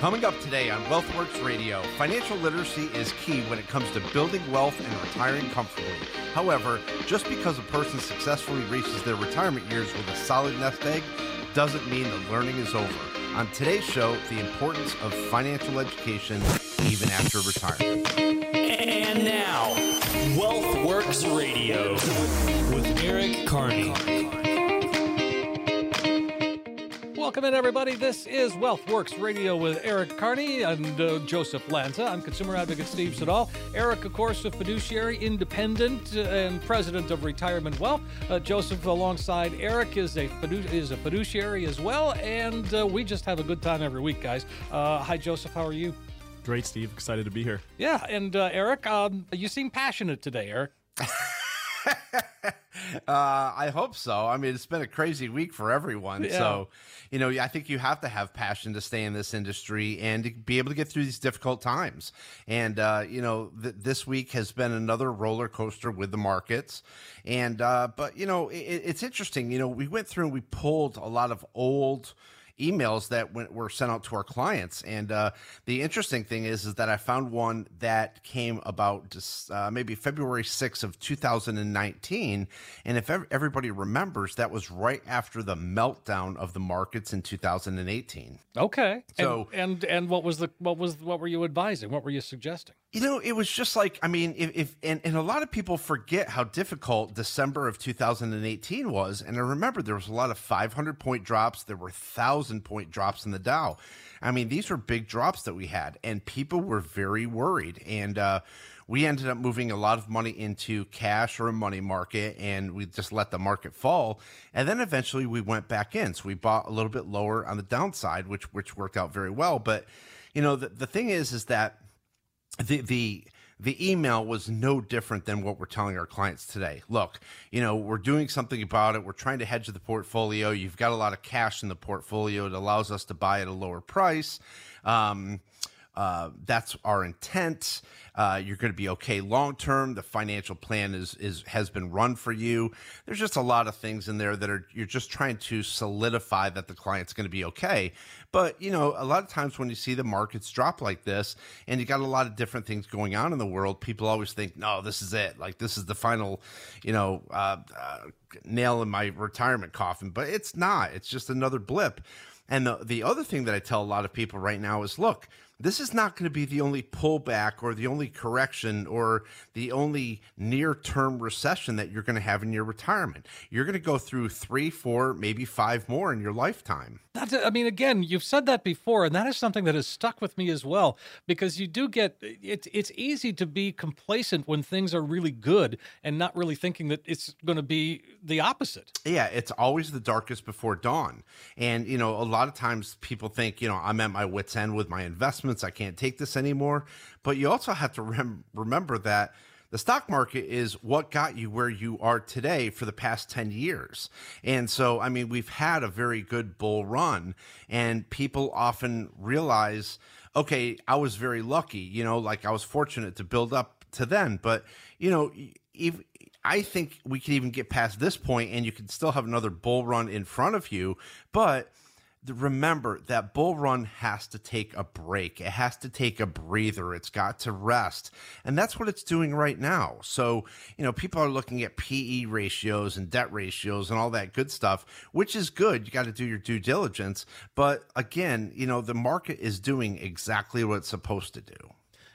Coming up today on WealthWorks Radio, financial literacy is key when it comes to building wealth and retiring comfortably. However, just because a person successfully reaches their retirement years with a solid nest egg doesn't mean the learning is over. On today's show, the importance of financial education even after retirement. And now, WealthWorks Radio with Eric Carney. Welcome in, everybody. This is WealthWorks Radio with Eric Carney and uh, Joseph Lanza. I'm consumer advocate Steve Siddall. Eric, of course, a fiduciary, independent, uh, and president of Retirement Wealth. Uh, Joseph, alongside Eric, is a fidu- is a fiduciary as well, and uh, we just have a good time every week, guys. Uh, hi, Joseph. How are you? Great, Steve. Excited to be here. Yeah, and uh, Eric, um, you seem passionate today, Eric. uh, I hope so. I mean, it's been a crazy week for everyone. Yeah. So, you know, I think you have to have passion to stay in this industry and to be able to get through these difficult times. And, uh, you know, th- this week has been another roller coaster with the markets. And, uh, but, you know, it, it's interesting. You know, we went through and we pulled a lot of old, emails that went, were sent out to our clients. And uh, the interesting thing is, is that I found one that came about just, uh, maybe February 6th of 2019. And if ev- everybody remembers, that was right after the meltdown of the markets in 2018. Okay. So- and, and and what was the what was what were you advising? What were you suggesting? You know, it was just like, I mean, if, if and, and a lot of people forget how difficult December of 2018 was. And I remember there was a lot of 500 point drops. There were thousand point drops in the Dow. I mean, these were big drops that we had, and people were very worried. And uh, we ended up moving a lot of money into cash or a money market, and we just let the market fall. And then eventually we went back in. So we bought a little bit lower on the downside, which which worked out very well. But you know, the, the thing is, is that the the the email was no different than what we're telling our clients today. Look, you know, we're doing something about it. We're trying to hedge the portfolio. You've got a lot of cash in the portfolio. It allows us to buy at a lower price. Um, uh, that's our intent. Uh, you're going to be okay long term. The financial plan is is has been run for you. There's just a lot of things in there that are you're just trying to solidify that the client's going to be okay. But you know, a lot of times when you see the markets drop like this, and you got a lot of different things going on in the world, people always think, "No, this is it. Like this is the final, you know, uh, uh, nail in my retirement coffin." But it's not. It's just another blip. And the the other thing that I tell a lot of people right now is, look, this is not going to be the only pullback or the only correction or the only near term recession that you're going to have in your retirement. You're going to go through three, four, maybe five more in your lifetime. That's, I mean, again, you've said that before, and that is something that has stuck with me as well because you do get it's it's easy to be complacent when things are really good and not really thinking that it's going to be the opposite. Yeah, it's always the darkest before dawn. And, you know, a lot of times people think, you know, I'm at my wits' end with my investments. I can't take this anymore. But you also have to rem- remember that the stock market is what got you where you are today for the past 10 years. And so, I mean, we've had a very good bull run, and people often realize, okay, I was very lucky, you know, like I was fortunate to build up to then. But, you know, if, I think we could even get past this point and you could still have another bull run in front of you. But remember that bull run has to take a break. It has to take a breather. It's got to rest. And that's what it's doing right now. So, you know, people are looking at PE ratios and debt ratios and all that good stuff, which is good. You got to do your due diligence. But again, you know, the market is doing exactly what it's supposed to do.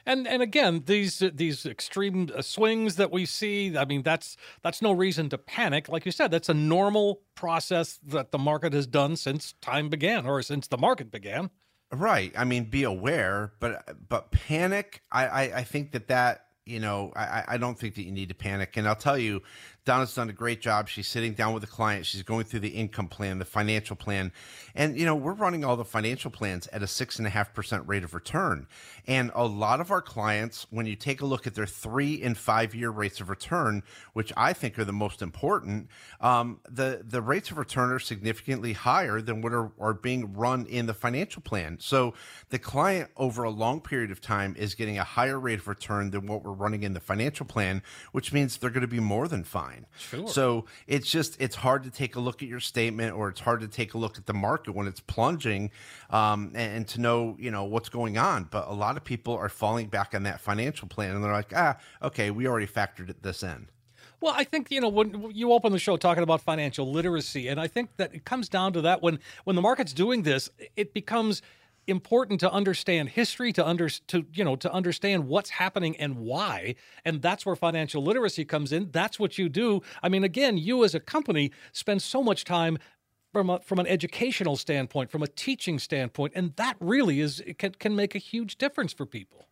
And and again, these these extreme uh, swings that we see, I mean, that's that's no reason to panic. Like you said, that's a normal process that the market has done since time began, or since the market began. Right. I mean, be aware, but but panic. I I, I think that that you know I I don't think that you need to panic. And I'll tell you, Donna's done a great job. She's sitting down with the client. She's going through the income plan, the financial plan. And, you know, we're running all the financial plans at a six and a half percent rate of return. And a lot of our clients, when you take a look at their three and five year rates of return, which I think are the most important, um, the, the rates of return are significantly higher than what are, are being run in the financial plan. So the client over a long period of time is getting a higher rate of return than what we're running in the financial plan, which means they're going to be more than fine. Line. Sure. So it's just it's hard to take a look at your statement, or it's hard to take a look at the market when it's plunging, um, and, and to know you know what's going on. But a lot of people are falling back on that financial plan, and they're like, ah, okay, we already factored this in. Well, I think you know when you open the show talking about financial literacy, and I think that it comes down to that when when the market's doing this, it becomes important to understand history to under to you know to understand what's happening and why and that's where financial literacy comes in that's what you do i mean again you as a company spend so much time from a, from an educational standpoint from a teaching standpoint and that really is can, can make a huge difference for people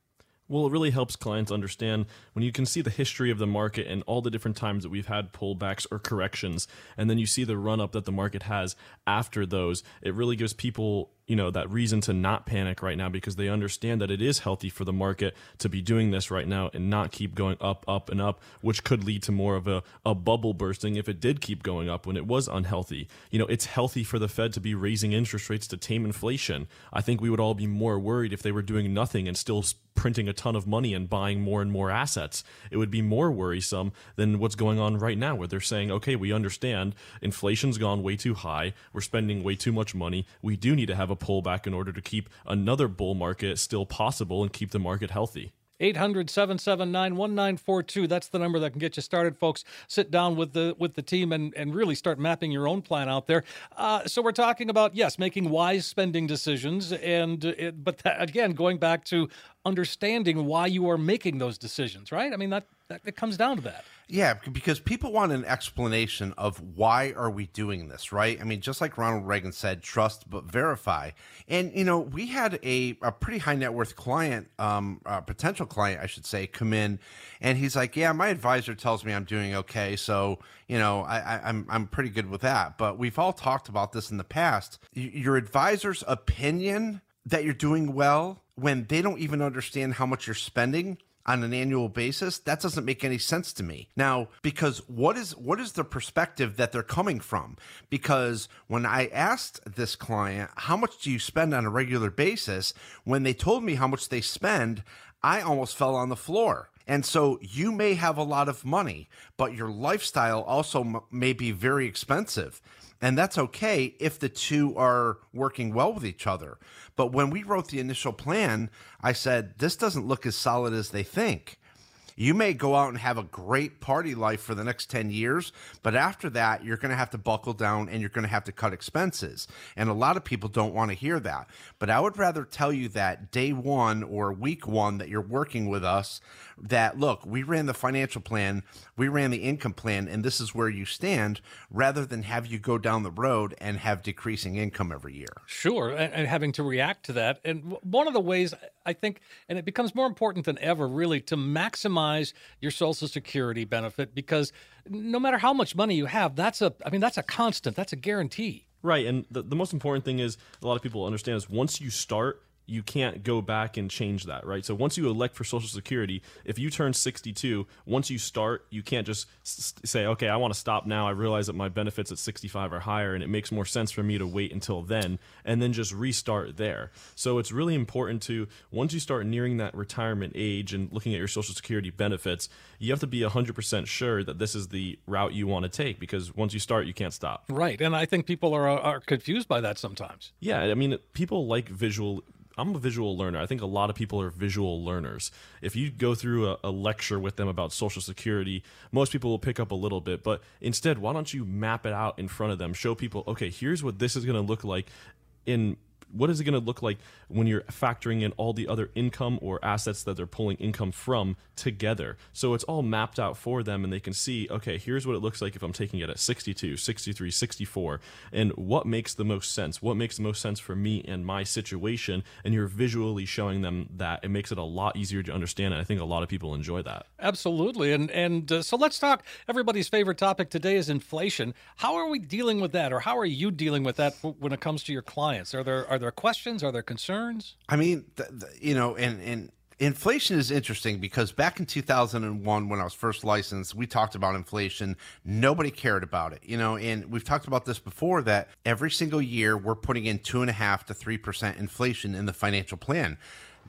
Well, it really helps clients understand when you can see the history of the market and all the different times that we've had pullbacks or corrections, and then you see the run up that the market has after those. It really gives people you know that reason to not panic right now because they understand that it is healthy for the market to be doing this right now and not keep going up up and up which could lead to more of a, a bubble bursting if it did keep going up when it was unhealthy. You know it's healthy for the fed to be raising interest rates to tame inflation. I think we would all be more worried if they were doing nothing and still printing a ton of money and buying more and more assets. It would be more worrisome than what's going on right now where they're saying okay we understand. Inflation's gone way too high. We're spending way too much money. We do need to have a pullback in order to keep another bull market still possible and keep the market healthy. 800 779 1942. That's the number that can get you started, folks. Sit down with the with the team and, and really start mapping your own plan out there. Uh, so we're talking about yes, making wise spending decisions, and it, but that, again, going back to understanding why you are making those decisions, right? I mean that, that it comes down to that. Yeah, because people want an explanation of why are we doing this, right? I mean, just like Ronald Reagan said, trust but verify. And you know, we had a, a pretty high net worth client, um, potential client, I should say, come in, and he's like, "Yeah, my advisor tells me I'm doing okay, so you know, I, I, I'm I'm pretty good with that." But we've all talked about this in the past. Your advisor's opinion that you're doing well when they don't even understand how much you're spending on an annual basis that doesn't make any sense to me. Now because what is what is the perspective that they're coming from? Because when i asked this client how much do you spend on a regular basis? when they told me how much they spend i almost fell on the floor. And so you may have a lot of money but your lifestyle also m- may be very expensive and that's okay if the two are working well with each other. But when we wrote the initial plan, I said, this doesn't look as solid as they think. You may go out and have a great party life for the next 10 years, but after that, you're going to have to buckle down and you're going to have to cut expenses. And a lot of people don't want to hear that. But I would rather tell you that day one or week one that you're working with us, that look, we ran the financial plan, we ran the income plan, and this is where you stand, rather than have you go down the road and have decreasing income every year. Sure, and, having to react to that. And one of the ways I think, and it becomes more important than ever, really, to maximize your Social Security benefit because no matter how much money you have, that's a, I mean, that's a constant, that's a guarantee. Right, and the, the most important thing is a lot of people understand is once you start, you can't go back and change that, right? So once you elect for Social Security, if you turn 62, once you start, you can't just say, okay, I want to stop now. I realize that my benefits at 65 are higher, and it makes more sense for me to wait until then and then just restart there. So it's really important to, once you start nearing that retirement age and looking at your Social Security benefits, you have to be 100% sure that this is the route you want to take because once you start, you can't stop. Right, and I think people are are confused by that sometimes. Yeah, I mean, people like visual. I'm a visual learner. I think a lot of people are visual learners. If you go through a, a, lecture with them about Social Security, most people will pick up a little bit. But instead, why don't you map it out in front of them? Show people, okay, here's what this is going to look like in what is it going to look like when you're factoring in all the other income or assets that they're pulling income from together so it's all mapped out for them and they can see okay here's what it looks like if i'm taking it at 62 63 64 and what makes the most sense what makes the most sense for me and my situation and you're visually showing them that it makes it a lot easier to understand and i think a lot of people enjoy that Absolutely, and and uh, so let's talk. Everybody's favorite topic today is inflation. How are we dealing with that, or how are you dealing with that when it comes to your clients? Are there are there questions? Are there concerns? I mean, th- th- you know, and and inflation is interesting because back in 2001 when I was first licensed, we talked about inflation. Nobody cared about it, you know, and we've talked about this before that every single year we're putting in two and a half to three percent inflation in the financial plan.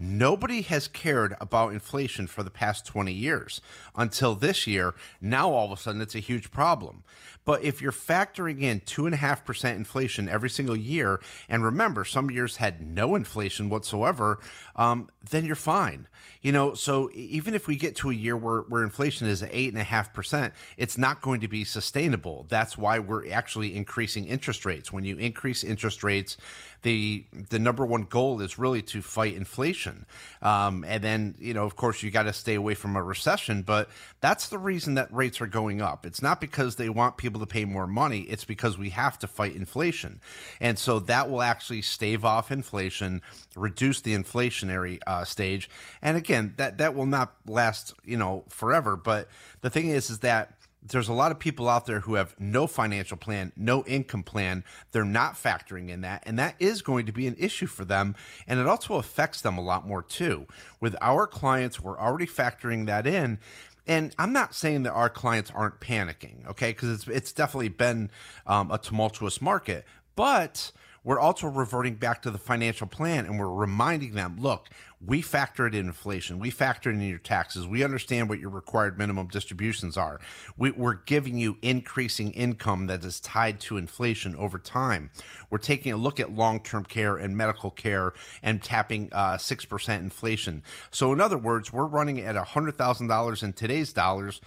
Nobody has cared about inflation for the past 20 years until this year. Now, all of a sudden, it's a huge problem. But if you're factoring in 2.5% inflation every single year, and remember, some years had no inflation whatsoever, um, then you're fine. You know, so even if we get to a year where, where inflation is at 8.5%, it's not going to be sustainable. That's why we're actually increasing interest rates. When you increase interest rates, the the number one goal is really to fight inflation. Um, and then, you know, of course, you got to stay away from a recession, but that's the reason that rates are going up. It's not because they want people to pay more money, it's because we have to fight inflation. And so that will actually stave off inflation, reduce the inflationary uh, stage. And again, that, that will not last, you know, forever. But the thing is, is that there's a lot of people out there who have no financial plan, no income plan. They're not factoring in that. And that is going to be an issue for them. And it also affects them a lot more too. With our clients, we're already factoring that in. And I'm not saying that our clients aren't panicking, okay? Because it's, it's definitely been um, a tumultuous market. But we're also reverting back to the financial plan and we're reminding them look, we factored in inflation, we factored in your taxes, we understand what your required minimum distributions are. We, are giving you increasing income that is tied to inflation over time. We're taking a look at long term care and medical care and tapping uh, 6% inflation. So, in other words, we're running at $100,000 in today's dollars.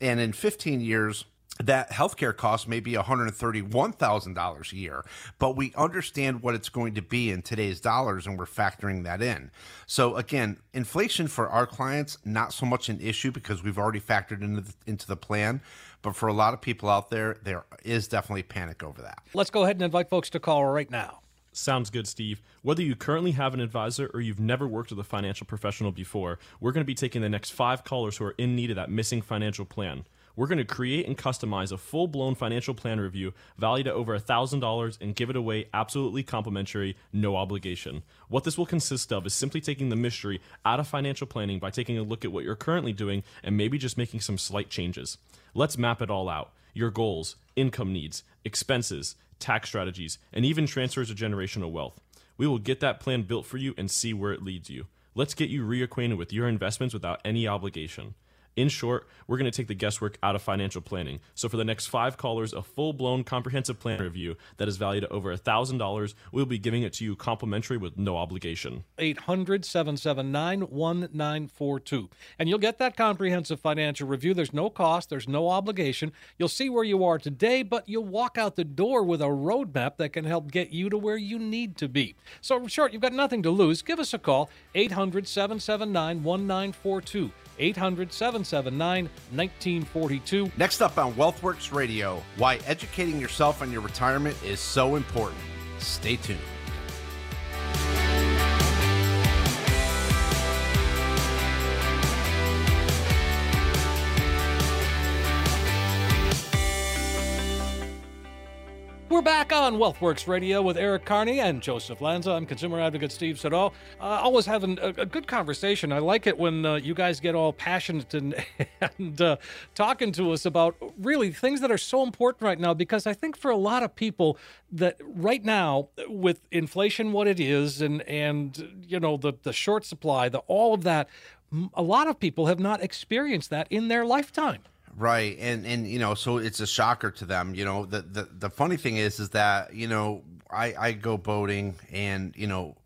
And in 15 years, that healthcare cost may be $131,000 a year, but we understand what it's going to be in today's dollars and we're factoring that in. So again, inflation for our clients not so much an issue because we've already factored into the, into the plan, but for a lot of people out there there is definitely panic over that. Let's go ahead and invite folks to call right now. Sounds good, Steve. Whether you currently have an advisor or you've never worked with a financial professional before, we're going to be taking the next 5 callers who are in need of that missing financial plan we're going to create and customize a full blown financial plan review valued at over $1,000 and give it away absolutely complimentary, no obligation. What this will consist of is simply taking the mystery out of financial planning by taking a look at what you're currently doing and maybe just making some slight changes. Let's map it all out your goals, income needs, expenses, tax strategies, and even transfers of generational wealth. We will get that plan built for you and see where it leads you. Let's get you reacquainted with your investments without any obligation. In short, we're going to take the guesswork out of financial planning. So for the next five callers, a full-blown comprehensive plan review that is valued at over $1,000, we'll be giving it to you complimentary with no obligation. 800-779-1942. And you'll get that comprehensive financial review. There's no cost, there's no obligation. You'll see where you are today, but you'll walk out the door with a roadmap that can help get you to where you need to be. So in short, you've got nothing to lose. Give us a call, 800-779-1942. 800 779 1942. Next up on WealthWorks Radio, why educating yourself on your retirement is so important. Stay tuned. We're back on WealthWorks Radio with Eric Carney and Joseph Lanza. I'm consumer advocate Steve Siddall. Uh, always having a, a, good conversation. I like it when uh, you guys get all passionate and, and uh, talking to us about really things that are so important right now because I think for a lot of people that right now with inflation what it is and and you know the the short supply, the all of that, a lot of people have not experienced that in their lifetime. Right. And and you know, so it's a shocker to them. You know, the the, the funny thing is is that, you know, I, I go boating and, you know,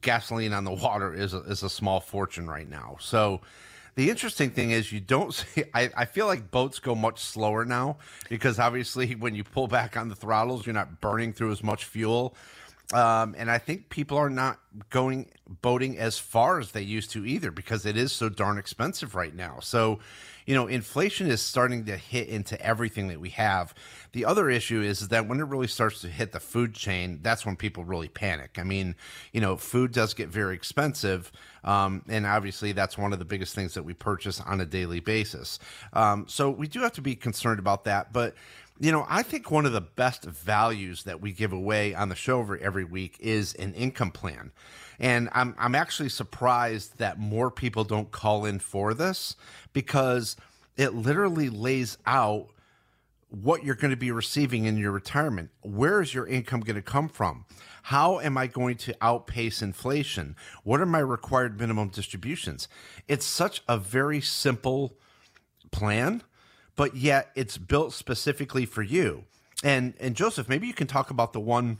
gasoline on the water is a, is a small fortune right now. So the interesting thing is you don't see I, I feel like boats go much slower now because obviously when you pull back on the throttles you're not burning through as much fuel um, and I think people are not going boating as far as they used to either because it is so darn expensive right now. So, you know, inflation is starting to hit into everything that we have. The other issue is, that when it really starts to hit the food chain, that's when people really panic. I mean, you know, food does get very expensive. Um, and obviously, that's one of the biggest things that we purchase on a daily basis. Um, so we do have to be concerned about that. But, you know, I think one of the best values that we give away on the show every week is an income plan. And I'm I'm actually surprised that more people don't call in for this because it literally lays out what you're going to be receiving in your retirement. Where is your income going to come from? How am I going to outpace inflation? What are my required minimum distributions? It's such a very simple plan, but yet it's built specifically for you. And and Joseph, maybe you can talk about the one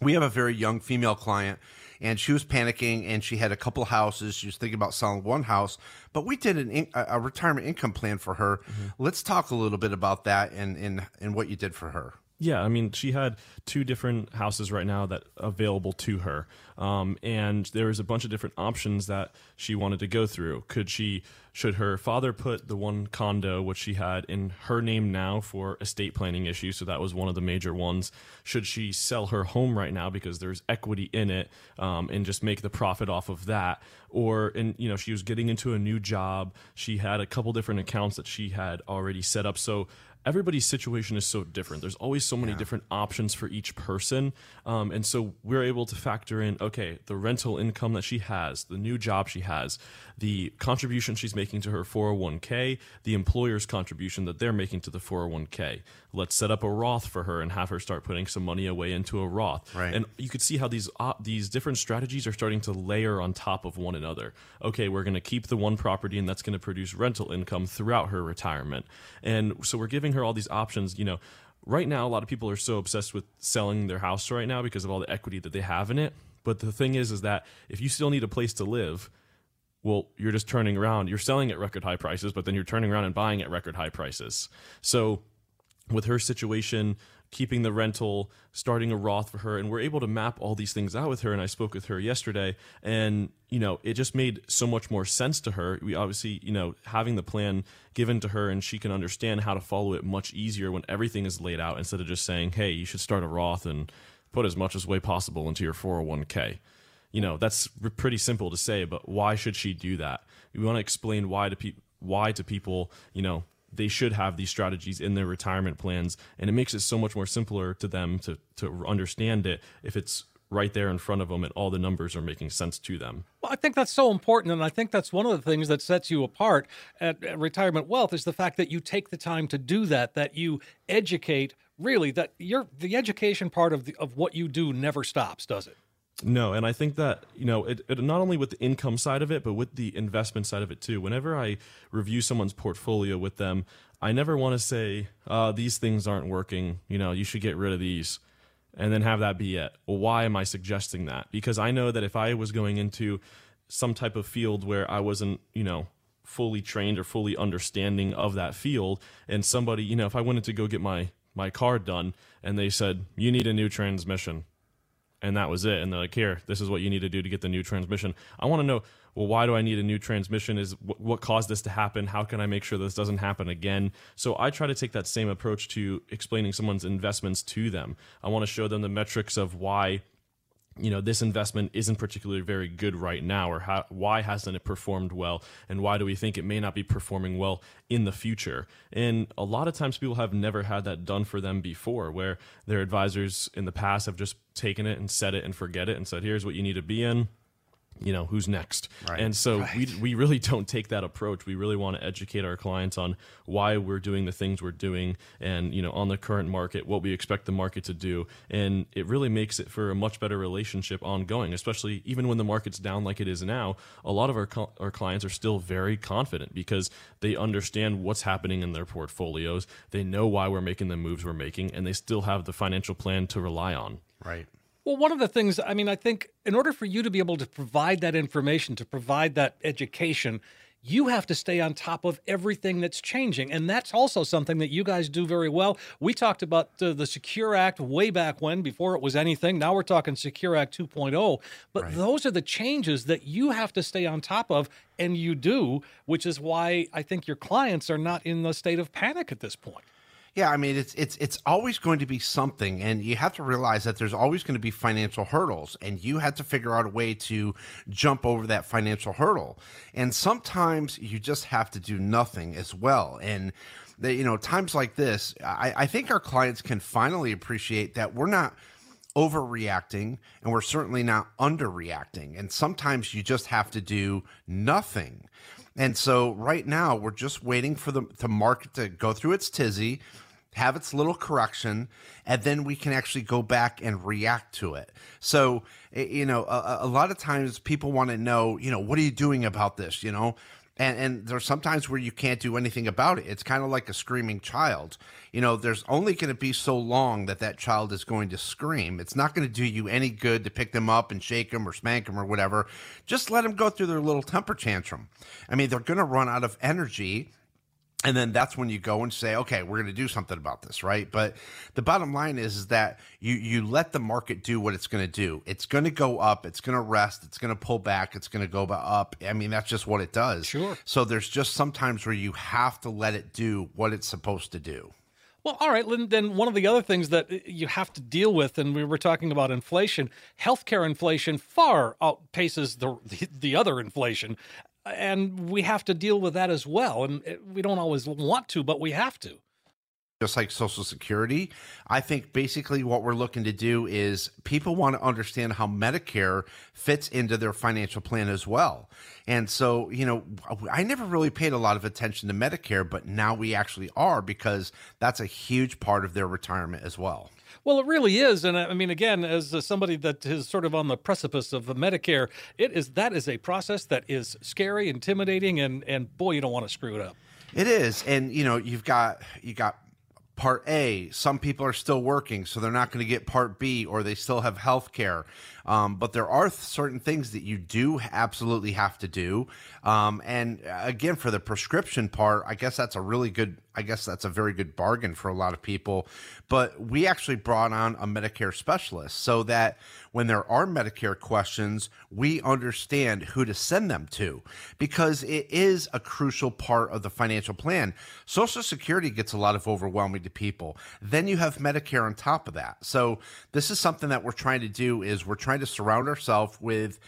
we have a very young female client and she was panicking and she had a couple houses she was thinking about selling one house but we did an in, a retirement income plan for her mm-hmm. let's talk a little bit about that and, and and what you did for her yeah, I mean, she had two different houses right now that available to her, um, and there was a bunch of different options that she wanted to go through. Could she, should her father put the one condo which she had in her name now for estate planning issues? So that was one of the major ones. Should she sell her home right now because there's equity in it, um, and just make the profit off of that? Or, and you know, she was getting into a new job. She had a couple different accounts that she had already set up. So everybody's situation is so different. There's always so many yeah. different options for each person. Um, and so we're able to factor in okay, the rental income that she has, the new job she has, the contribution she's making to her 401k, the employer's contribution that they're making to the 401k. Let's set up a Roth for her and have her start putting some money away into a Roth. Right. And you could see how these uh, these different strategies are starting to layer on top of one another. Okay, we're going to keep the one property and that's going to produce rental income throughout her retirement. And so we're giving her all these options, you know, right now a lot of people are so obsessed with selling their house right now because of all the equity that they have in it. But the thing is is that if you still need a place to live, well, you're just turning around, you're selling at record high prices, but then you're turning around and buying at record high prices. So with her situation, keeping the rental, starting a Roth for her, and we're able to map all these things out with her. And I spoke with her yesterday, and you know, it just made so much more sense to her. We obviously, you know, having the plan given to her, and she can understand how to follow it much easier when everything is laid out instead of just saying, "Hey, you should start a Roth and put as much as way possible into your 401k." You know, that's pretty simple to say, but why should she do that? We want to explain why to people why to people, you know, they should have these strategies in their retirement plans and it makes it so much more simpler to them to to understand it if it's right there in front of them and all the numbers are making sense to them. Well, I think that's so important and I think that's one of the things that sets you apart at, at retirement wealth is the fact that you take the time to do that that you educate really that you're the education part of the, of what you do never stops, does it? No, and I think that you know it, it, not only with the income side of it, but with the investment side of it too. Whenever I review someone's portfolio with them, I never want to say uh, these things aren't working. You know, you should get rid of these, and then have that be it. Well, why am I suggesting that? Because I know that if I was going into some type of field where I wasn't, you know, fully trained or fully understanding of that field, and somebody, you know, if I wanted to go get my my car done, and they said you need a new transmission and that was it. And they're like, here, this is what you need to do to get the new transmission. I want to know, well, why do I need a new transmission? Is what caused this to happen? How can I make sure this doesn't happen again? So I try to take that same approach to explaining someone's investments to them. I want to show them the metrics of why you know this investment isn't particularly very good right now or how, why hasn't it performed well and why do we think it may not be performing well in the future? And a lot of times people have never had that done for them before where their advisors in the past have just taken it and set it and forget it and said here's what you need to be in you know who's next. Right. and so right. we, we really don't take that approach. We really want to educate our clients on why we're doing the things we're doing and you know on the current market what we expect the market to do. And it really makes it for a much better relationship ongoing especially even when the market's down like it is now a lot of our, our clients are still very confident because they understand what's happening in their portfolios. They know why we're making the moves we're making and they still have the financial plan to rely on. Right well, one of the things, I mean, I think in order for you to be able to provide that information, to provide that education, you have to stay on top of everything that's changing. And that's also something that you guys do very well. We talked about uh, the Secure Act way back when, before it was anything. Now we're talking Secure Act 2.0. But right. those are the changes that you have to stay on top of, and you do, which is why I think your clients are not in the state of panic at this point. Yeah, I mean it's it's it's always going to be something and you have to realize that there's always going to be financial hurdles and you have to figure out a way to jump over that financial hurdle. And sometimes you just have to do nothing as well. And the, you know, times like this, I, I think our clients can finally appreciate that we're not overreacting and we're certainly not underreacting. And sometimes you just have to do nothing. And so right now we're just waiting for the, the market to go through its tizzy have its little correction, and then we can actually go back and react to it. So, you know, a, a lot of times people want to know, you know, what are you doing about this? You know, and and there's sometimes where you can't do anything about it. It's kind of like a screaming child. You know, there's only going to be so long that that child is going to scream. It's not going to do you any good to pick them up and shake them or spank them or whatever. Just let them go through their little temper tantrum. I mean, they're going to run out of energy and then that's when you go and say okay we're going to do something about this right? But the bottom line is, is that you you let the market do what it's going to do. It's going to go up it's going to rest it's going to pull back it's going to go up. I mean that's just what it does. Sure. so there's just sometimes where you have to let it do what it's supposed to do. Well, all right. Then one of the other things that uh, you have to deal with, and we were talking about inflation, healthcare inflation far outpaces the the, the other inflation, and we have to deal with that as well. And it- we don't always want to, but we have to. just like Social Security. I think basically what we're looking to do is people want to understand how Medicare fits into their financial plan as well. And so, you know, I never really paid a lot of attention to Medicare, but now we actually are because that's a huge part of their retirement as well. Well, it really is, and I mean, again, as uh, somebody that is sort of on the precipice of the Medicare, it is that is a process that is scary, intimidating, and and boy, you don't want to screw it up. It is, and you know, you've got you got part A. Some people are still working, so they're not going to get part B, or they still have health care. Um, but there are certain things that you do absolutely have to do. Um, and uh, again, for the prescription part, I guess that's a really good. I guess that's a very good bargain for a lot of people. But we actually brought on a Medicare specialist so that when there are Medicare questions, we understand who to send them to because it is a crucial part of the financial plan. Social Security gets a lot of overwhelming to people. Then you have Medicare on top of that. So this is something that we're trying to do is we're trying to surround ourselves with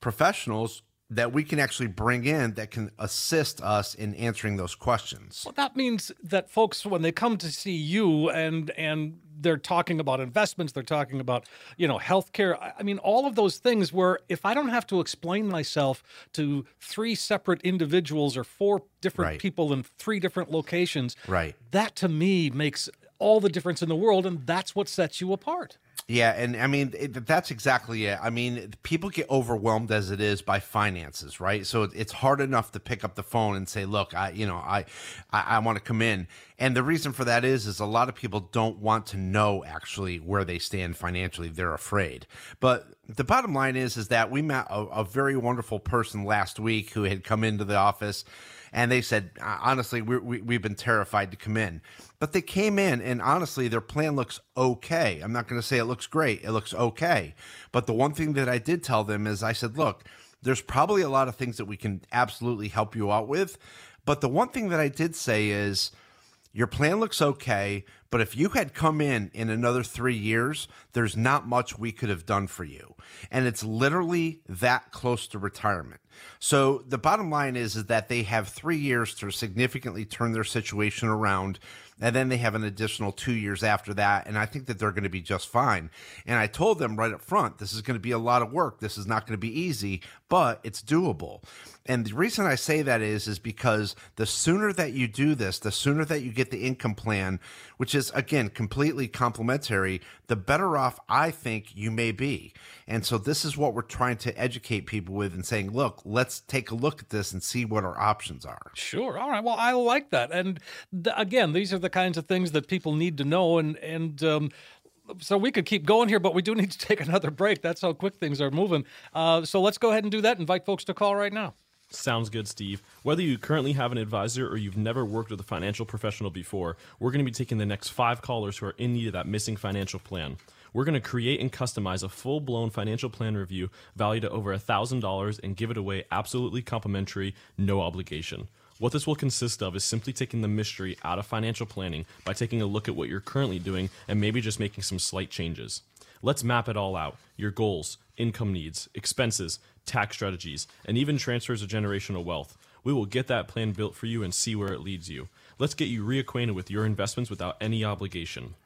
professionals that we can actually bring in that can assist us in answering those questions. Well, that means that folks, when they come to see you and and they're talking about investments, they're talking about you know healthcare. I I mean, all of those things. Where if I don't have to explain myself to three separate individuals or four different Right. people in three different locations, Right. That to me makes all the difference in the world, and that's what sets you apart. Yeah, and I mean it, that's exactly it. I mean, people get overwhelmed as it is by finances, right? So it's hard enough to pick up the phone and say, "Look, I, you know, I, I, I want to come in." And the reason for that is, is a lot of people don't want to know actually where they stand financially. They're afraid. But the bottom line is, is that we met a, a very wonderful person last week who had come into the office and they said "Uh, honestly we, we, we've been terrified to come in but they came in and honestly their plan looks okay i'm not going to say it looks great it looks okay but the one thing that i did tell them is i said look there's probably a lot of things that we can absolutely help you out with but the one thing that i did say is your plan looks okay, but if you had come in in another three years, there's not much we could have done for you. And it's literally that close to retirement. So the bottom line is, is that they have three years to significantly turn their situation around. And then they have an additional two years after that. And I think that they're going to be just fine. And I told them right up front, this is going to be a lot of work. This is not going to be easy, but it's doable. And the reason I say that is, is because the sooner that you do this, the sooner that you get the income plan, which is again completely complimentary, the better off I think you may be. And so this is what we're trying to educate people with and saying, look, let's take a look at this and see what our options are. Sure. All right. Well, I like that. And th- again, these are the kinds of things that people need to know. And and um, so we could keep going here, but we do need to take another break. That's how quick things are moving. Uh, so let's go ahead and do that. Invite folks to call right now. Sounds good, Steve. Whether you currently have an advisor or you've never worked with a financial professional before, we're going to be taking the next five callers who are in need of that missing financial plan. We're going to create and customize a full blown financial plan review valued at over $1,000 and give it away absolutely complimentary, no obligation. What this will consist of is simply taking the mystery out of financial planning by taking a look at what you're currently doing and maybe just making some slight changes. Let's map it all out your goals, income needs, expenses, tax strategies, and even transfers of generational wealth. We will get that plan built for you and see where it leads you. Let's get you reacquainted with your investments without any obligation.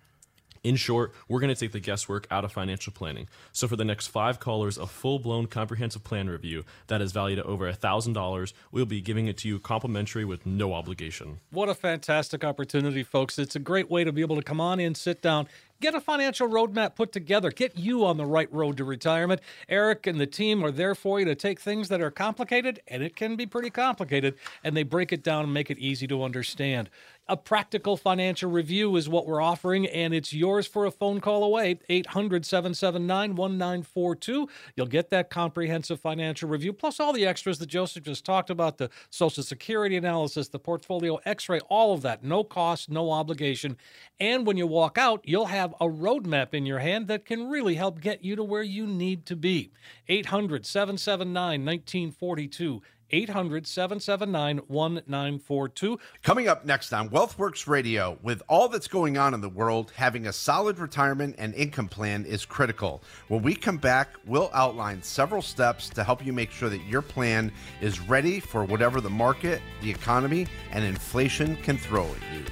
In short, we're going to take the guesswork out of financial planning. So, for the next five callers, a full blown comprehensive plan review that is valued at over $1,000, we'll be giving it to you complimentary with no obligation. What a fantastic opportunity, folks. It's a great way to be able to come on in, sit down, Get a financial roadmap put together. Get you on the right road to retirement. Eric and the team are there for you to take things that are complicated, and it can be pretty complicated, and they break it down and make it easy to understand. A practical financial review is what we're offering, and it's yours for a phone call away. 800 779 1942. You'll get that comprehensive financial review, plus all the extras that Joseph just talked about the Social Security analysis, the portfolio x ray, all of that. No cost, no obligation. And when you walk out, you'll have a roadmap in your hand that can really help get you to where you need to be. 800 779 1942. 800 779 1942. Coming up next on WealthWorks Radio, with all that's going on in the world, having a solid retirement and income plan is critical. When we come back, we'll outline several steps to help you make sure that your plan is ready for whatever the market, the economy, and inflation can throw at you.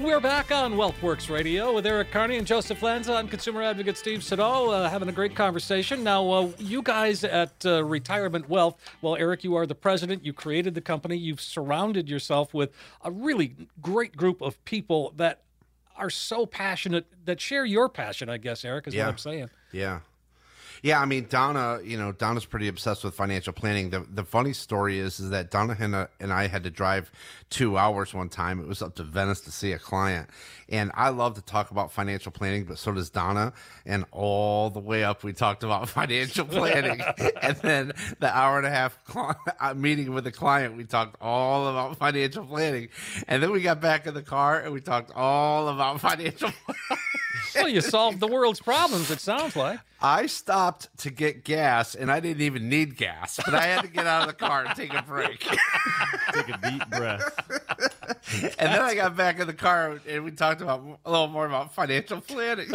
We're back on WealthWorks Radio with Eric Carney and Joseph Lanza. I'm consumer advocate Steve Siddall, uh, having a great conversation. Now, uh, you guys at uh, Retirement Wealth, well, Eric, you are the president. You created the company. You've surrounded yourself with a really great group of people that are so passionate, that share your passion, I guess, Eric, is Yeah. what I'm saying. Yeah. Yeah, I mean Donna, you know, Donna's pretty obsessed with financial planning. The the funny story is is that Donna and, uh, and I had to drive 2 hours one time. It was up to Venice to see a client. And I love to talk about financial planning, but so does Donna, and all the way up we talked about financial planning. and then the hour and a half cli- uh, meeting with the client, we talked all about financial planning. And then we got back in the car and we talked all about financial Well, you solved the world's problems, it sounds like. I stopped to get gas, and I didn't even need gas, but I had to get out of the car and take a break. Take a deep breath. and then I got back in the car, and we talked about a little more about financial planning.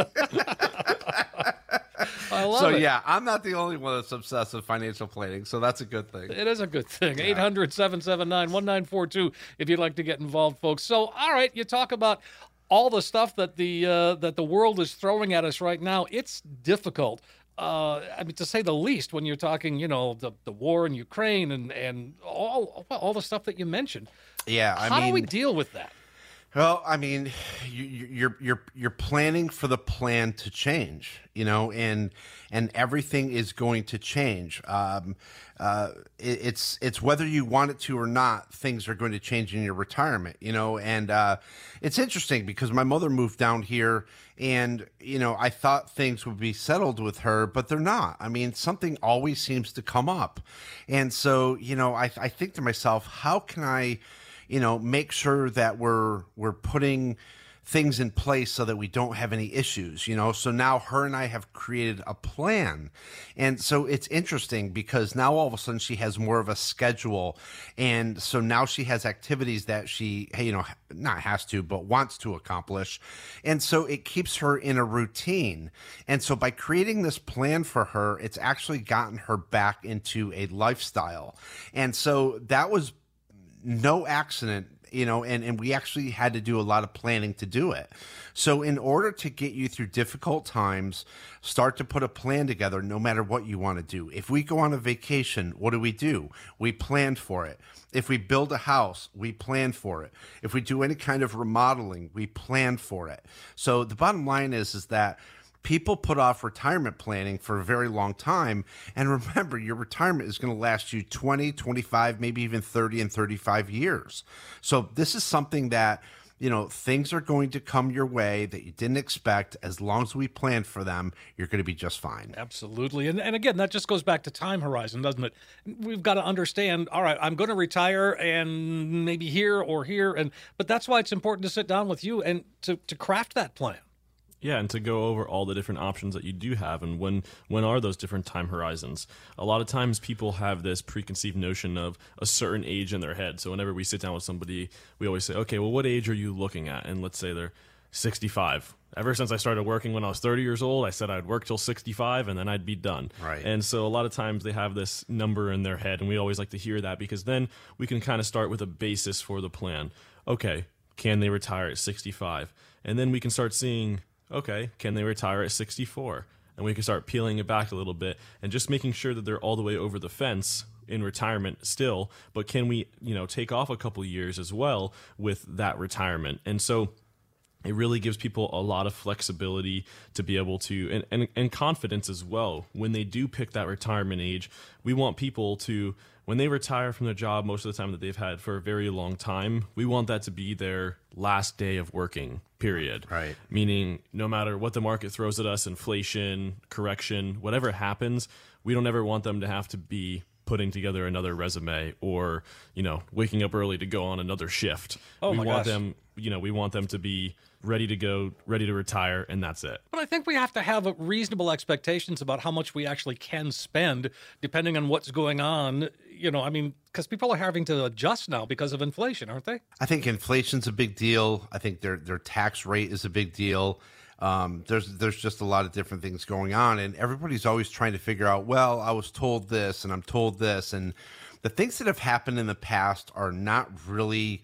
I love so it. yeah, I'm not the only one that's obsessed with financial planning, so that's a good thing. It is a good thing. 800 779 1942 if you'd like to get involved, folks. So, all right, you talk about all the stuff that the uh, that the world is throwing at us right now. It's difficult. Uh, I mean, to say the least, when you're talking, you know, the, the war in Ukraine and and all all the stuff that you mentioned. Yeah, I How mean, do we deal with that? Well, I mean, you, you're you're you're planning for the plan to change, you know, and and everything is going to change. Um, uh, it, it's it's whether you want it to or not, things are going to change in your retirement, you know. And uh, it's interesting because my mother moved down here, and you know, I thought things would be settled with her, but they're not. I mean, something always seems to come up, and so you know, I I think to myself, how can I you know make sure that we're we're putting things in place so that we don't have any issues you know? So now her and i have created a plan. And so it's interesting because now all of a sudden she has more of a schedule. And so now she has activities that she you know not has to but wants to accomplish. And so it keeps her in a routine. And so by creating this plan for her it's actually gotten her back into a lifestyle. And so that was no accident you know and and we actually had to do a lot of planning to do it. So in order to get you through difficult times start to put a plan together no matter what you want to do. If we go on a vacation what do we do? We plan for it. If we build a house we plan for it. If we do any kind of remodeling we plan for it. So the bottom line is is that people put off retirement planning for a very long time and remember your retirement is going to last you 20 25 maybe even 30 and 35 years so this is something that you know things are going to come your way that you didn't expect as long as we plan for them you're going to be just fine Absolutely. And, and again, that just goes back to time horizon, doesn't it? We've got to understand, all right, I'm going to retire and maybe here or here. And But that's why it's important to sit down with you and to, to craft that plan. Yeah, and to go over all the different options that you do have and when when are those different time horizons. A lot of times people have this preconceived notion of a certain age in their head. So whenever we sit down with somebody, we always say, "Okay, well what age are you looking at?" And let's say they're 65 ever since I started working when I was 30 years old, I said I'd work till 65 and then I'd be done. Right. And so a lot of times they have this number in their head, and we always like to hear that because then we can kind of start with a basis for the plan. Okay, can they retire at 65? And then we can start seeing, okay, can they retire at 64? And we can start peeling it back a little bit and just making sure that they're all the way over the fence in retirement still, but can we, you know, take off a couple years as well with that retirement? And so it really gives people a lot of flexibility to be able to and, and, and confidence as well when they do pick that retirement age we want people to when they retire from their job most of the time that they've had for a very long time we want that to be their last day of working period Right. meaning no matter what the market throws at us inflation correction whatever happens we don't ever want them to have to be putting together another resume or you know waking up early to go on another shift Oh we my want gosh. them you know we want them to be ready to go ready to retire and that's it But I think we have to have reasonable expectations about how much we actually can spend, depending on what's going on. You know, I mean, because people are having to adjust now because of inflation, aren't they? I think inflation's a big deal. I think their their tax rate is a big deal. Um, there's there's just a lot of different things going on, and everybody's always trying to figure out. Well, I was told this, and I'm told this, and the things that have happened in the past are not really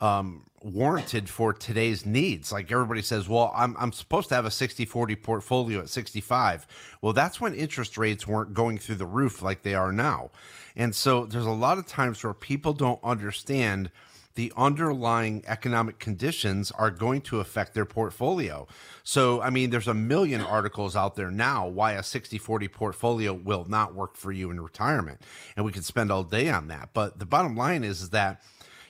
um, warranted for today's needs. Like everybody says, well, I'm, I'm supposed to have a 60 40 portfolio at 65. Well, that's when interest rates weren't going through the roof like they are now. And so there's a lot of times where people don't understand the underlying economic conditions are going to affect their portfolio. So, I mean, there's a million articles out there now why a 60 40 portfolio will not work for you in retirement. And we could spend all day on that. But the bottom line is, is that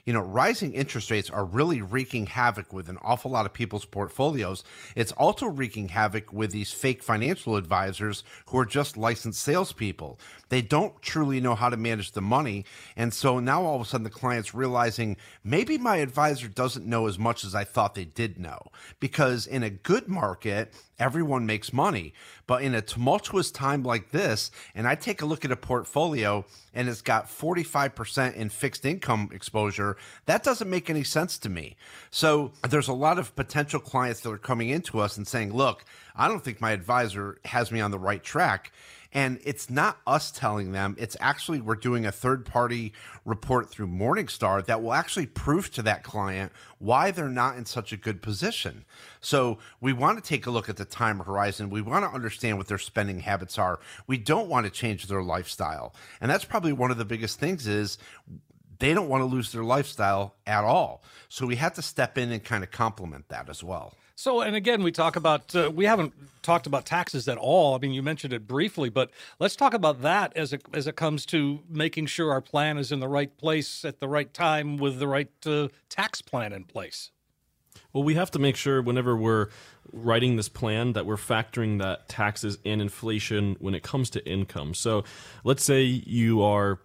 you know, rising interest rates are really wreaking havoc with an awful lot of people's portfolios. It's also wreaking havoc with these fake financial advisors who are just licensed salespeople. They don't truly know how to manage the money. And so now all of a sudden the client's realizing maybe my advisor doesn't know as much as I thought they did know. Because in a good market, everyone makes money. But in a tumultuous time like this, and I take a look at a portfolio and it's got 45% in fixed income exposure, that doesn't make any sense to me. So there's a lot of potential clients that are coming into us and saying, look, I don't think my advisor has me on the right track. And it's not us telling them, it's actually we're doing a third party report through Morningstar that will actually prove to that client why they're not in such a good position. So we want to take a look at the time horizon. We want to understand what their spending habits are. We don't want to change their lifestyle. And that's probably one of the biggest things is they don't want to lose their lifestyle at all. So we have to step in and kind of complement that as well. So, and again, we talk about, uh, we haven't talked about taxes at all. I mean, you mentioned it briefly, but let's talk about that as it, as it comes to making sure our plan is in the right place at the right time with the right uh, tax plan in place. Well, we have to make sure whenever we're writing this plan that we're factoring that taxes and inflation when it comes to income. So, let's say you are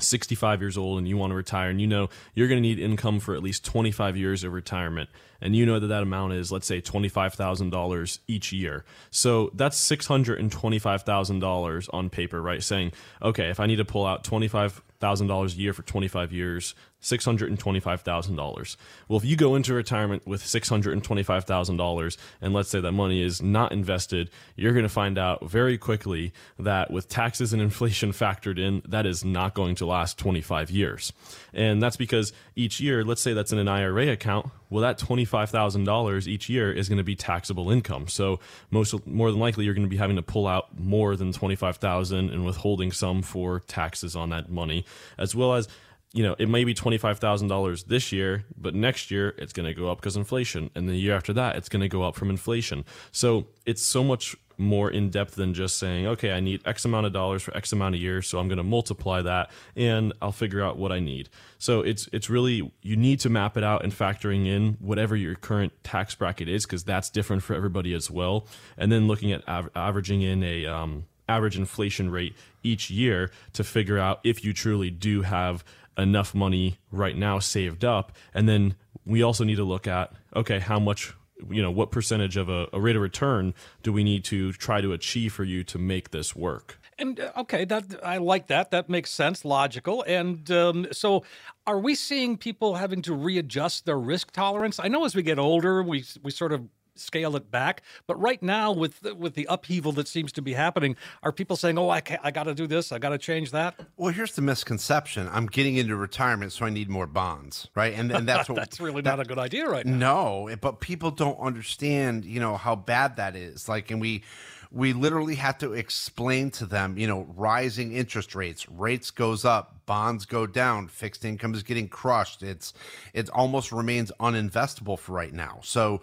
65 years old and you want to retire and you know you're going to need income for at least 25 years of retirement and you know that that amount is let's say $25,000 each year. So that's $625,000 on paper, right? Saying, okay, if I need to pull out $25,000 a year for 25 years, $625,000. Well, if you go into retirement with $625,000 and let's say that money is not invested, you're going to find out very quickly that with taxes and inflation factored in, that is not going to last 25 years. And that's because each year, let's say that's in an IRA account, well, that $25,000 each year is going to be taxable income. So most more than likely you're going to be having to pull out more than 25,000 and withholding some for taxes on that money, as well as you know, it may be $25,000 this year, but next year it's going to go up because inflation. And the year after that, it's going to go up from inflation. So it's so much more in depth than just saying, okay, I need X amount of dollars for X amount of years. So I'm going to multiply that and I'll figure out what I need. So it's, it's really, you need to map it out and factoring in whatever your current tax bracket is, because that's different for everybody as well. And then looking at av- averaging in a, um, average inflation rate each year to figure out if you truly do have enough money right now saved up and then we also need to look at okay how much you know what percentage of a, a rate of return do we need to try to achieve for you to make this work And uh, okay, that I like that. That makes sense, logical. And um, so, are we seeing people having to readjust their risk tolerance? I know as we get older, we we sort of scale it back. But right now, with the, with the upheaval that seems to be happening, are people saying, "Oh, I I got to do this. I got to change that"? Well, here's the misconception: I'm getting into retirement, so I need more bonds, right? And, and that's what that's really not a good idea right now. No, but people don't understand, you know, how bad that is. Like, and we we literally have to explain to them, you know, rising interest rates, rates goes up, bonds go down, fixed income is getting crushed. It's it almost remains uninvestable for right now. So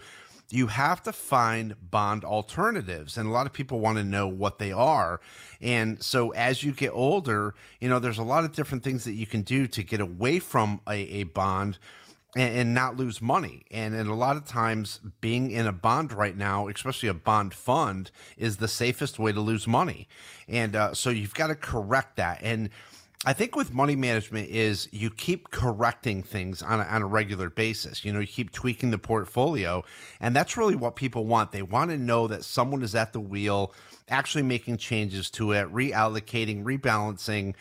you have to find bond alternatives and a lot of people want to know what they are and so as you get older you know there's a lot of different things that you can do to get away from a, a bond and, not lose money. And, and a lot of times, being in a bond right now, especially a bond fund, is the safest way to lose money. And uh, so you've got to correct that. And I think with money management is you keep correcting things on a, on a regular basis. You know, you keep tweaking the portfolio, and that's really what people want. They want to know that someone is at the wheel, actually making changes to it, reallocating, rebalancing,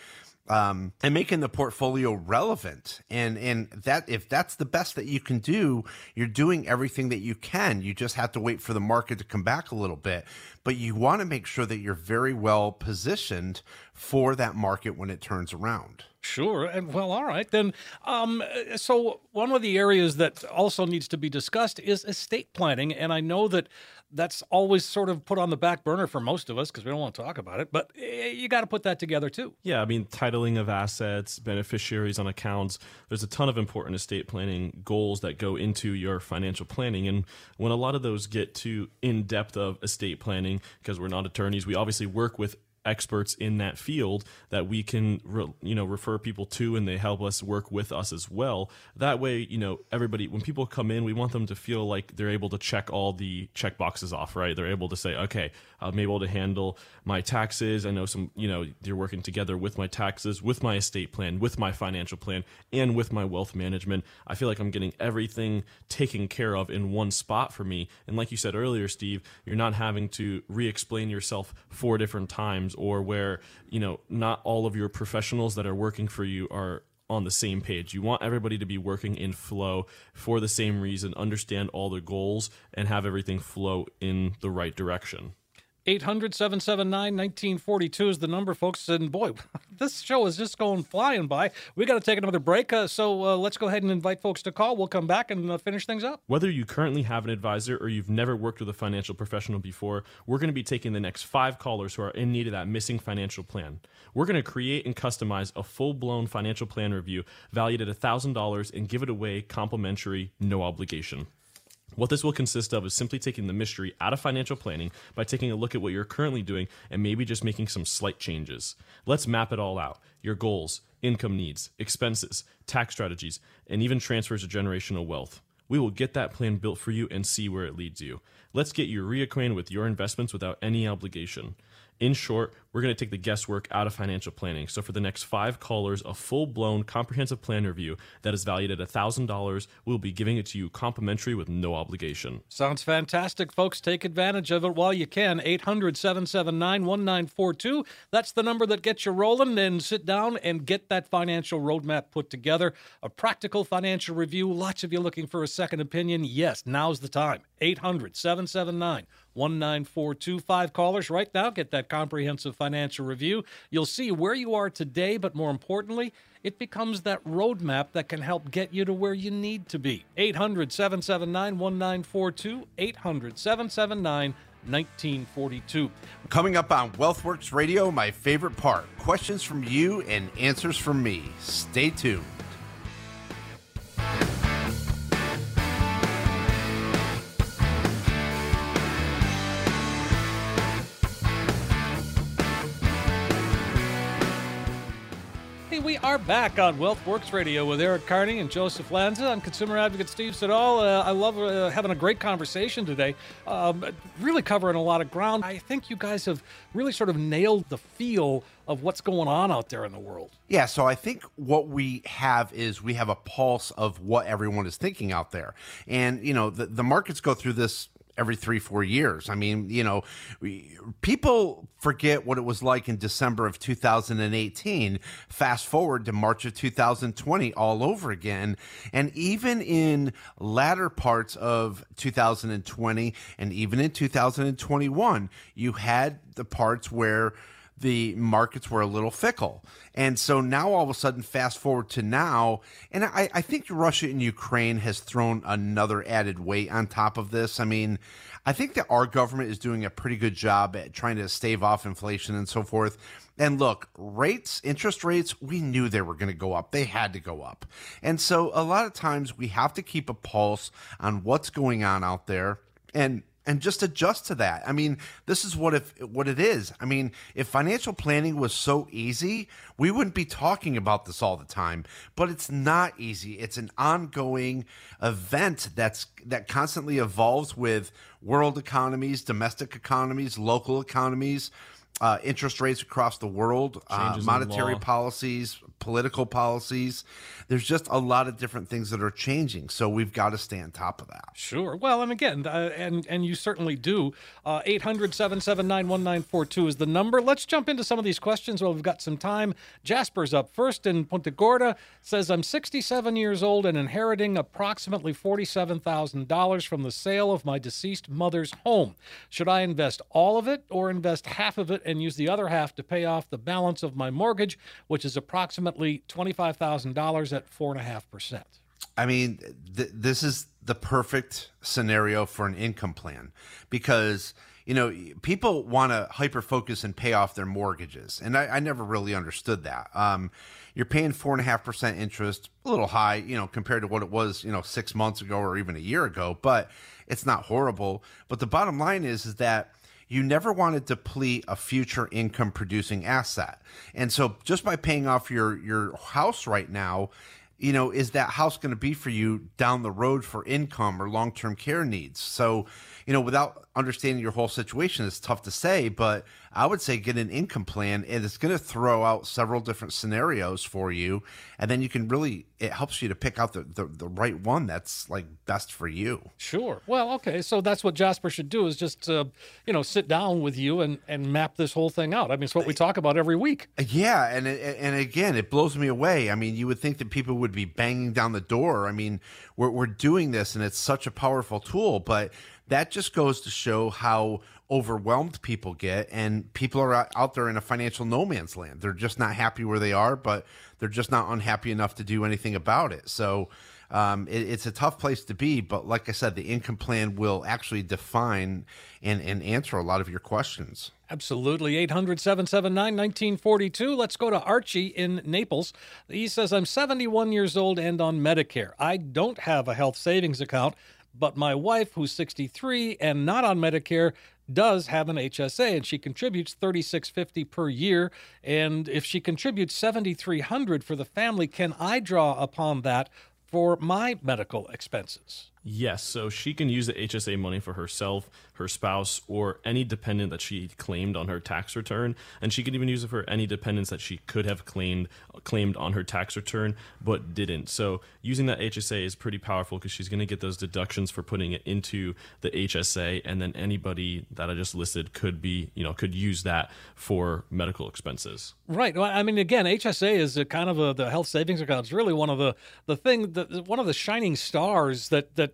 um, and making the portfolio relevant. And and that if that's the best that you can do, you're doing everything that you can. You just have to wait for the market to come back a little bit. But you want to make sure that you're very well positioned for that market when it turns around. Sure. And well, all right. Then, um, so one of the areas that also needs to be discussed is estate planning. And I know that that's always sort of put on the back burner for most of us because we don't want to talk about it, but eh, you got to put that together too. Yeah. I mean, titling of assets, beneficiaries on accounts, there's a ton of important estate planning goals that go into your financial planning. And when a lot of those get too in depth of estate planning, because we're not attorneys, we obviously work with experts in that field that we can re, you know refer people to and they help us work with us as well. That way you know everybody when people come in we want them to feel like they're able to check all the check boxes off right? They're able to say okay i'm able to handle my taxes. I know some you know you're working together with my taxes with my estate plan with my financial plan and with my wealth management. I feel like i'm getting everything taken care of in one spot for me. And like you said earlier steve you're not having to re-explain yourself four different times or where you know not all of your professionals that are working for you are on the same page. You want everybody to be working in flow for the same reason, understand all their goals, and have everything flow in the right direction. 800 779 1942 is the number, folks. And boy, this show is just going flying by. We got to take another break. Uh, so uh, let's go ahead and invite folks to call. We'll come back and uh, finish things up. Whether you currently have an advisor or you've never worked with a financial professional before, we're going to be taking the next five callers who are in need of that missing financial plan. We're going to create and customize a full blown financial plan review valued at $1,000 and give it away complimentary, no obligation. What this will consist of is simply taking the mystery out of financial planning by taking a look at what you're currently doing and maybe just making some slight changes. Let's map it all out your goals, income needs, expenses, tax strategies, and even transfers of generational wealth. We will get that plan built for you and see where it leads you. Let's get you reacquainted with your investments without any obligation. In short, we're going to take the guesswork out of financial planning. So, for the next five callers, a full blown comprehensive plan review that is valued at $1,000, we'll be giving it to you complimentary with no obligation. Sounds fantastic, folks. Take advantage of it while you can. 800 779 1942. That's the number that gets you rolling. And sit down and get that financial roadmap put together. A practical financial review. Lots of you looking for a second opinion. Yes, now's the time. 800 779 1942. Five callers right now. Get that comprehensive financial review. You'll see where you are today, but more importantly, it becomes that roadmap that can help get you to where you need to be. 800 779 1942. 800 779 1942. Coming up on WealthWorks Radio, my favorite part questions from you and answers from me. Stay tuned. We are back on WealthWorks Radio with Eric Carney and Joseph Lanza. I'm consumer advocate Steve Siddall. Uh, I love uh, having a great conversation today, um, really covering a lot of ground. I think you guys have really sort of nailed the feel of what's going on out there in the world. Yeah, so I think what we have is we have a pulse of what everyone is thinking out there. And, you know, the, the markets go through this every three, four years. I mean, you know, we, people forget what it was like in December of 2018. Fast forward to March of 2020 all over again. And even in latter parts of 2020 and even in 2021, you had the parts where the markets were a little fickle. And so now all of a sudden, fast forward to now, and I, I, think Russia and Ukraine has thrown another added weight on top of this. I mean, I think that our government is doing a pretty good job at trying to stave off inflation and so forth. And look, rates, interest rates, we knew they were going to go up. They had to go up. And so a lot of times we have to keep a pulse on what's going on out there. And and just adjust to that. I mean, this is what if what it is. I mean, if financial planning was so easy, we wouldn't be talking about this all the time. But it's not easy. It's an ongoing event that's that constantly evolves with world economies, domestic economies, local economies uh, interest rates across the world, uh, monetary policies, political policies. There's just a lot of different things that are changing, so we've got to stay on top of that. Sure. Well, and again, uh, and and you certainly do. Uh, eight hundred seven seven nine one nine four two is the number. Let's jump into some of these questions while we've got some time. Jasper's up first in Punta Gorda. Says I'm 67 years old and inheriting approximately forty-seven thousand dollars from the sale of my deceased mother's home. Should I invest all of it or invest half of it? and use the other half to pay off the balance of my mortgage, which is approximately $25,000 at 4.5%. I mean, th- this is the perfect scenario for an income plan because you know, people want to hyper focus and pay off their mortgages. And I, I never really understood that. Um, you're paying four and a half percent interest, a little high, you know, compared to what it was, you know, six months ago or even a year ago, but it's not horrible. But the bottom line is, is that you never want to deplete a future income producing asset. And so just by paying off your your house right now, you know, is that house going to be for you down the road for income or long-term care needs? So, you know, without understanding your whole situation, it's tough to say, but I would say get an income plan and it's going to throw out several different scenarios for you. And then you can really, it helps you to pick out the, the, the right one that's like best for you. Sure. Well, okay. So that's what Jasper should do is just, uh, you know, sit down with you and, and map this whole thing out. I mean, it's what we talk about every week. Yeah. And, and again, it blows me away. I mean, you would think that people would be banging down the door. I mean, we're, we're doing this and it's such a powerful tool, but that just goes to show how overwhelmed people get and people are out there in a financial no man's land they're just not happy where they are but they're just not unhappy enough to do anything about it so um, it, it's a tough place to be but like i said the income plan will actually define and, and answer a lot of your questions Absolutely. 800 779 1942. Let's go to Archie in Naples. He says, I'm 71 years old and on Medicare. I don't have a health savings account, but my wife, who's 63 and not on Medicare, does have an HSA and she contributes 3650 per year and if she contributes 7300 for the family can I draw upon that for my medical expenses? Yes, so she can use the HSA money for herself, her spouse, or any dependent that she claimed on her tax return, and she can even use it for any dependents that she could have claimed claimed on her tax return but didn't. So using that HSA is pretty powerful because she's going to get those deductions for putting it into the HSA, and then anybody that I just listed could be, you know, could use that for medical expenses. Right. Well, I mean, again, HSA is kind of a, the health savings account. It's really one of the the thing that one of the shining stars that that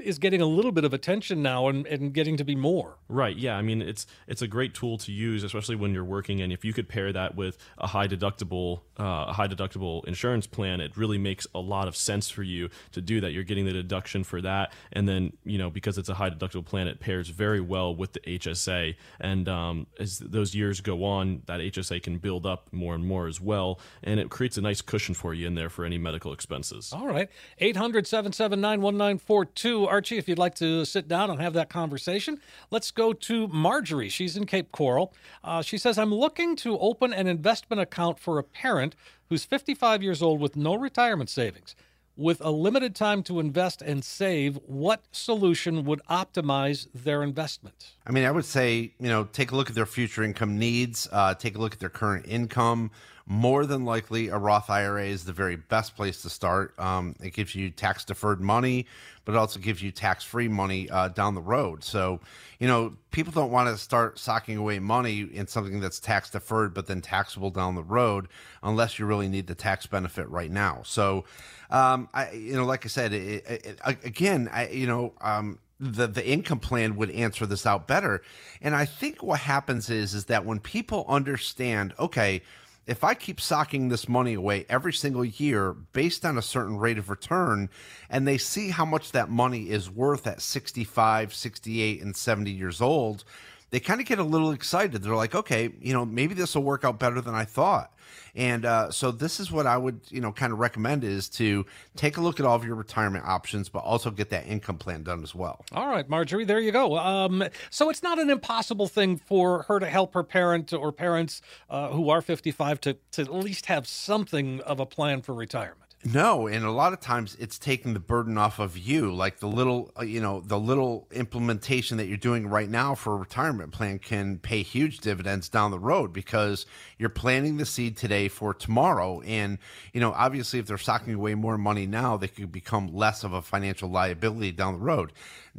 is getting a little bit of attention now and, and getting to be more. Right. Yeah. I mean, it's it's a great tool to use, especially when you're working. And if you could pair that with a high deductible uh, a high deductible insurance plan, it really makes a lot of sense for you to do that. You're getting the deduction for that, and then you know because it's a high deductible plan, it pairs very well with the HSA. And um, as those years go on, that HSA can build up more and more as well, and it creates a nice cushion for you in there for any medical expenses. All right. 800 779 1942. Archie, if you'd like to sit down and have that conversation, let's go to Marjorie. She's in Cape Coral. Uh, she says, I'm looking to open an investment account for a parent who's 55 years old with no retirement savings. With a limited time to invest and save, what solution would optimize their investment? I mean, I would say, you know, take a look at their future income needs, uh, take a look at their current income, more than likely a Roth IRA is the very best place to start. Um, it gives you tax deferred money, but it also gives you tax free money uh, down the road. So, you know, people don't want to start socking away money in something that's tax deferred, but then taxable down the road, unless you really need the tax benefit right now. So, um, I, you know, like I said, it, it, it, again, I, you know, um, the the income plan would answer this out better. And I think what happens is is that when people understand, okay, if I keep socking this money away every single year based on a certain rate of return, and they see how much that money is worth at 65, 68, and 70 years old, they kind of get a little excited. They're like, okay, you know, maybe this will work out better than I thought. And uh, so this is what I would, you know, kind of recommend is to take a look at all of your retirement options, but also get that income plan done as well. All right, Marjorie, there you go. Um, so it's not an impossible thing for her to help her parent or parents uh, who are 55 to, to at least have something of a plan for retirement. No, and a lot of times it's taking the burden off of you. Like the little, uh, you know, the little implementation that you're doing right now for a retirement plan can pay huge dividends down the road because you're planting the seed today for tomorrow. And, you know, obviously, if they're socking away more money now, they could become less of a financial liability down the road.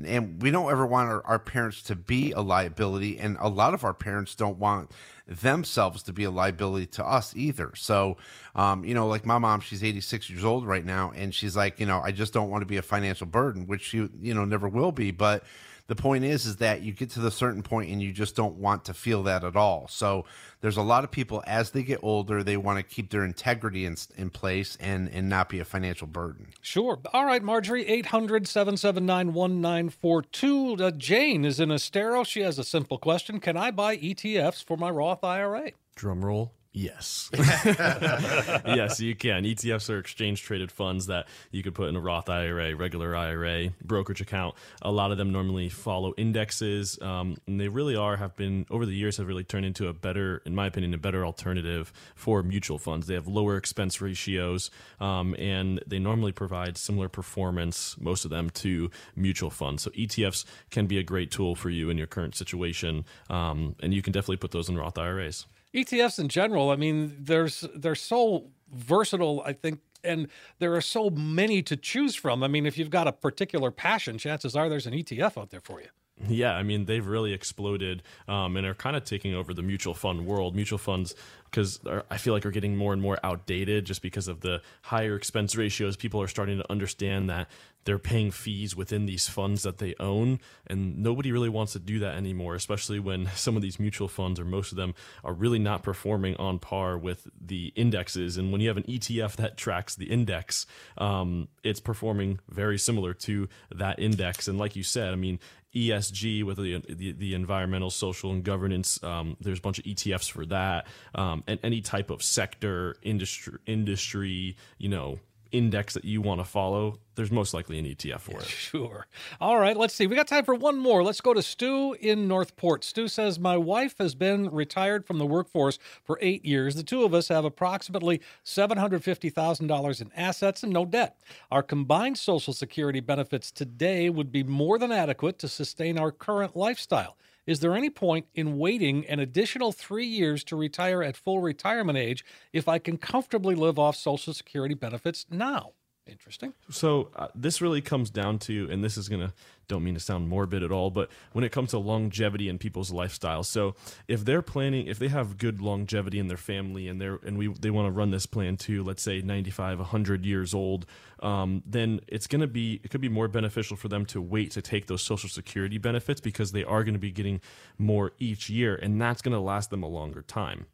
And we don't ever want our, our parents to be a liability. And a lot of our parents don't want themselves to be a liability to us either. So, um, you know, like my mom, she's 86 years old right now, and she's like, you know, I just don't want to be a financial burden, which you, you know, never will be. But the point is, is that you get to the certain point and you just don't want to feel that at all. So there's a lot of people as they get older, they want to keep their integrity in, in place and, and not be a financial burden. Sure. All right, Marjorie, 800 779 1942. Uh, Jane is in Estero. She has a simple question Can I buy ETFs for my Roth IRA? Drum roll. Yes. yes, you can. ETFs are exchange traded funds that you could put in a Roth IRA, regular IRA, brokerage account. A lot of them normally follow indexes, um, and they really are, have been, over the years, have really turned into a better, in my opinion, a better alternative for mutual funds. They have lower expense ratios, um, and they normally provide similar performance, most of them, to mutual funds. So ETFs can be a great tool for you in your current situation, um, and you can definitely put those in Roth IRAs. ETFs in general, I mean, there's they're so versatile, I think, and there are so many to choose from. I mean, if you've got a particular passion, chances are there's an ETF out there for you. Yeah, I mean they've really exploded um, and are kind of taking over the mutual fund world. Mutual funds, because I feel like are getting more and more outdated just because of the higher expense ratios. People are starting to understand that they're paying fees within these funds that they own, and nobody really wants to do that anymore. Especially when some of these mutual funds, or most of them, are really not performing on par with the indexes. And when you have an ETF that tracks the index, um, it's performing very similar to that index. And like you said, I mean, ESG with the, the, the environmental, social, and governance. Um, there's a bunch of ETFs for that, um, and any type of sector, industry, industry, you know, index that you want to follow, there's most likely an ETF for it. Sure. All right, let's see. We got time for one more. Let's go to Stu in Northport. Stu says, My wife has been retired from the workforce for eight years. The two of us have approximately $750,000 in assets and no debt. Our combined Social Security benefits today would be more than adequate to sustain our current lifestyle. Is there any point in waiting an additional three years to retire at full retirement age if I can comfortably live off Social Security benefits now? Interesting. So uh, this really comes down to, and this is gonna don't mean to sound morbid at all, but when it comes to longevity in people's lifestyles. So if they're planning, if they have good longevity in their family, and they're and we they want to run this plan to, let's say 95, 100 years old, um, then it's gonna be it could be more beneficial for them to wait to take those Social Security benefits because they are going to be getting more each year, and that's to last them a longer time.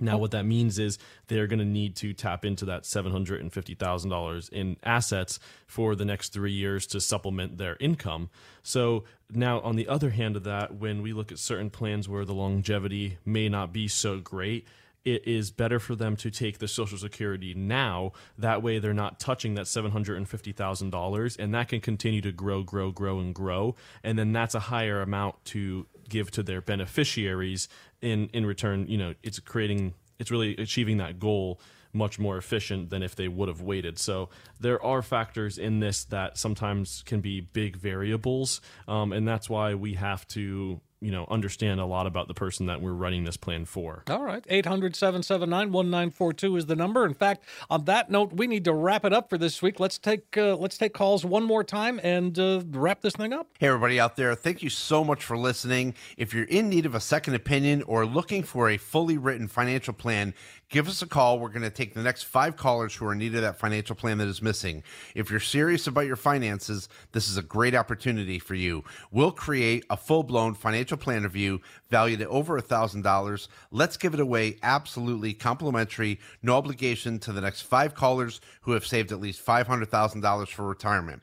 Now, what that means is they're going to need to tap into that $750,000 in assets for the next three years to supplement their income. So, now on the other hand of that, when we look at certain plans where the longevity may not be so great, it is better for them to take the Social Security now. That way, they're not touching that $750,000, and that can continue to grow, grow, grow, and grow. And then that's a higher amount to give to their beneficiaries in in return you know it's creating it's really achieving that goal much more efficient than if they would have waited. So there are factors in this that sometimes can be big variables um, and that's why we have to you know understand a lot about the person that we're running this plan for. All right. 800 779 1942 is the number. In fact, on that note, we need to wrap it up for this week. Let's take uh, let's take calls one more time and uh, wrap this thing up. Hey, everybody out there, thank you so much for listening. If you're in need of a second opinion or looking for a fully written financial plan, give us a call. We're going to take the next five callers who are in need of that financial plan that is missing. If you're serious about your finances, this is a great opportunity for you. We'll create a full blown financial plan review valued at over a $1,000. Let's give it away absolutely complimentary, no obligation to the next five callers who have saved at least $500,000 for retirement.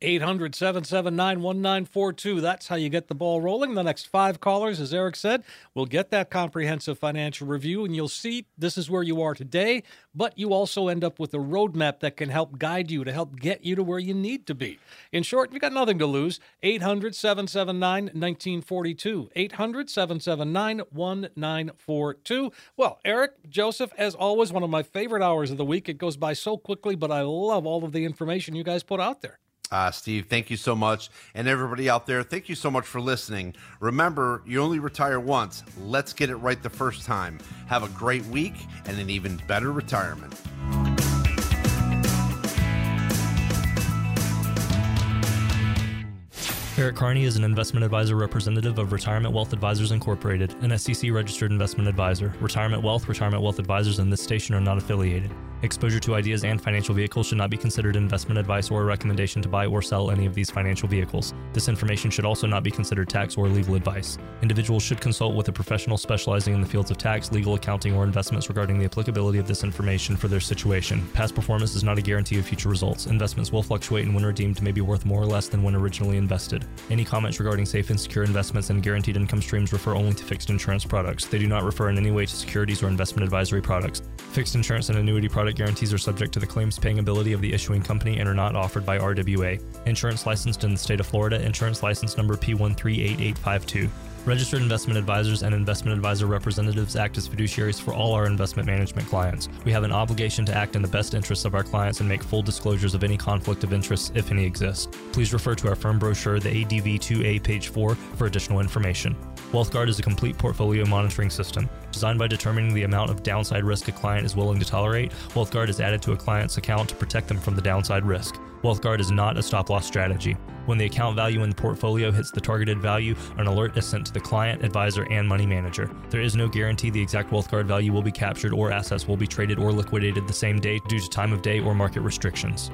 800 779 1942. That's how you get the ball rolling. The next five callers, as Eric said, will get that comprehensive financial review, and you'll see this is where you are today, but you also end up with a roadmap that can help guide you to help get you to where you need to be. In short, you've got nothing to lose. 800 779 1942. 800 779 1942. Well, Eric, Joseph, as always, one of my favorite hours of the week. It goes by so quickly, but I love all of the information you guys put out there. Uh, Steve, thank you so much. And everybody out there, thank you so much for listening. Remember, you only retire once. Let's get it right the first time. Have a great week and an even better retirement. Eric Carney is an investment advisor representative of Retirement Wealth Advisors Incorporated, an SEC registered investment advisor. Retirement Wealth, Retirement Wealth Advisors, and this station are not affiliated. Exposure to ideas and financial vehicles should not be considered investment advice or a recommendation to buy or sell any of these financial vehicles. This information should also not be considered tax or legal advice. Individuals should consult with a professional specializing in the fields of tax, legal, accounting, or investments regarding the applicability of this information for their situation. Past performance is not a guarantee of future results. Investments will fluctuate and when redeemed may be worth more or less than when originally invested. Any comments regarding safe and secure investments and guaranteed income streams refer only to fixed insurance products. They do not refer in any way to securities or investment advisory products. Fixed insurance and annuity product guarantees are subject to the claims paying ability of the issuing company and are not offered by RWA. Insurance licensed in the state of Florida, insurance license number P138852. Registered investment advisors and investment advisor representatives act as fiduciaries for all our investment management clients. We have an obligation to act in the best interests of our clients and make full disclosures of any conflict of interest, if any exists. Please refer to our firm brochure, the ADV 2A, page 4, for additional information. WealthGuard is a complete portfolio monitoring system. Designed by determining the amount of downside risk a client is willing to tolerate, WealthGuard is added to a client's account to protect them from the downside risk. WealthGuard is not a stop loss strategy. When the account value in the portfolio hits the targeted value, an alert is sent to the client, advisor, and money manager. There is no guarantee the exact WealthGuard value will be captured or assets will be traded or liquidated the same day due to time of day or market restrictions.